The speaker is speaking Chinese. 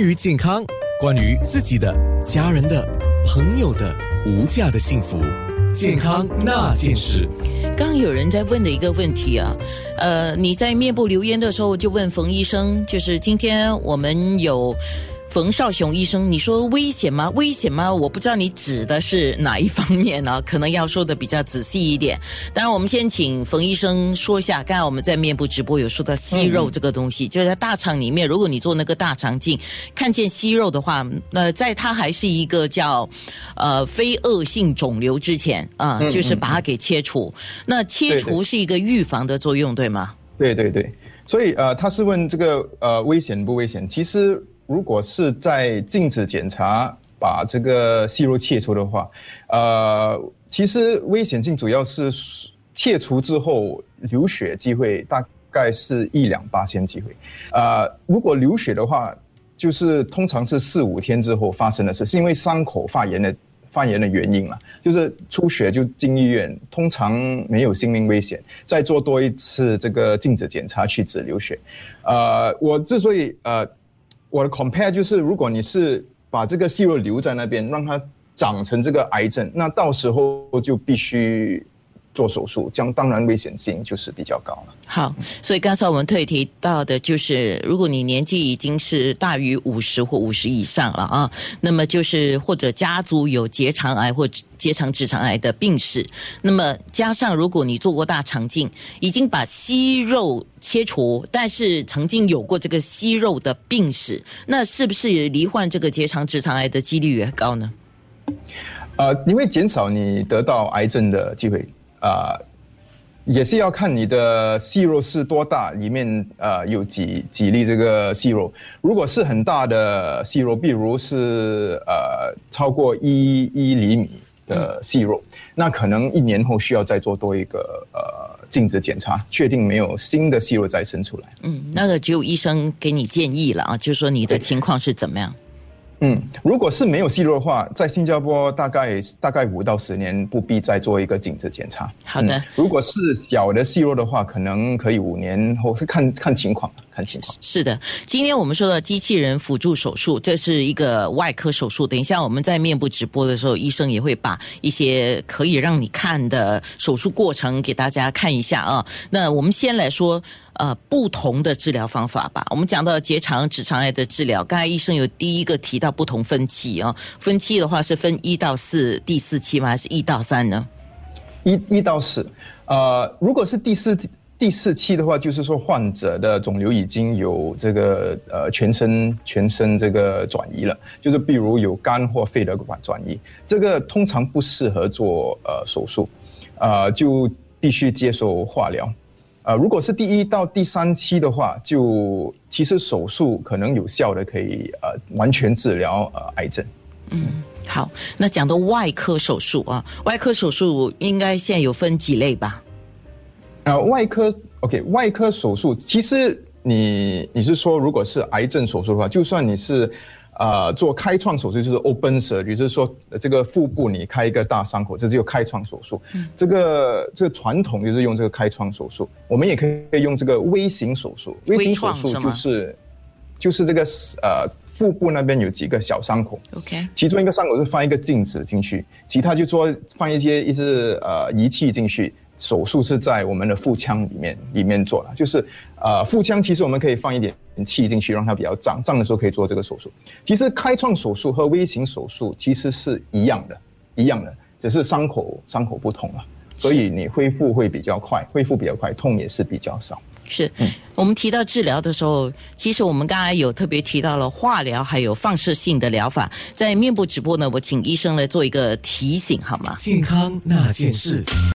于健康，关于自己的、家人的、朋友的无价的幸福，健康那件事。刚刚有人在问的一个问题啊，呃，你在面部留言的时候就问冯医生，就是今天我们有。冯少雄医生，你说危险吗？危险吗？我不知道你指的是哪一方面呢？可能要说的比较仔细一点。当然，我们先请冯医生说一下。刚才我们在面部直播有说到息肉这个东西，就是在大肠里面，如果你做那个大肠镜看见息肉的话，那在它还是一个叫呃非恶性肿瘤之前啊，就是把它给切除。那切除是一个预防的作用，对吗？对对对。所以呃，他是问这个呃危险不危险？其实。如果是在镜子检查把这个息肉切除的话，呃，其实危险性主要是切除之后流血机会大概是一两八千机会，呃，如果流血的话，就是通常是四五天之后发生的事，是因为伤口发炎的发炎的原因了，就是出血就进医院，通常没有性命危险，再做多一次这个镜子检查去止流血，呃，我之所以呃。我的 compare 就是，如果你是把这个息肉留在那边，让它长成这个癌症，那到时候就必须。做手术，将当然危险性就是比较高了。好，所以刚才我们特意提到的，就是如果你年纪已经是大于五十或五十以上了啊，那么就是或者家族有结肠癌或结肠直肠癌的病史，那么加上如果你做过大肠镜，已经把息肉切除，但是曾经有过这个息肉的病史，那是不是罹患这个结肠直肠癌的几率也高呢？呃，你会减少你得到癌症的机会。啊，也是要看你的息肉是多大，里面呃有几几粒这个息肉。如果是很大的息肉，比如是呃超过一一厘米的息肉，那可能一年后需要再做多一个呃镜子检查，确定没有新的息肉再生出来。嗯，那个只有医生给你建议了啊，就是说你的情况是怎么样。嗯，如果是没有息肉的话，在新加坡大概大概五到十年不必再做一个镜子检查。好的，如果是小的息肉的话，可能可以五年后是看看情况，看情况。是的，今天我们说的机器人辅助手术，这是一个外科手术。等一下我们在面部直播的时候，医生也会把一些可以让你看的手术过程给大家看一下啊。那我们先来说。呃，不同的治疗方法吧。我们讲到结肠、直肠癌的治疗，刚才医生有第一个提到不同分期啊，分期的话是分一到四，第四期吗？还是一到三呢？一一到四，呃，如果是第四第四期的话，就是说患者的肿瘤已经有这个呃全身全身这个转移了，就是比如有肝或肺的转转移，这个通常不适合做呃手术，呃，就必须接受化疗。呃，如果是第一到第三期的话，就其实手术可能有效的可以呃完全治疗呃癌症。嗯，好，那讲到外科手术啊，外科手术应该现在有分几类吧？啊，外科 OK，外科手术其实你你是说如果是癌症手术的话，就算你是。啊，做开创手术就是 open surgery，就是说这个腹部你开一个大伤口，这就开创手术。这个这个传统就是用这个开创手术，我们也可以用这个微型手术。微型手术就是就是这个呃腹部那边有几个小伤口，OK，其中一个伤口是放一个镜子进去，其他就做放一些一些呃仪器进去。手术是在我们的腹腔里面里面做了，就是呃腹腔其实我们可以放一点气进去，让它比较胀，胀的时候可以做这个手术。其实开创手术和微型手术其实是一样的，一样的，只是伤口伤口不同了，所以你恢复会比较快，恢复比较快，痛也是比较少。是我们提到治疗的时候，其实我们刚才有特别提到了化疗，还有放射性的疗法。在面部直播呢，我请医生来做一个提醒，好吗？健康那件事。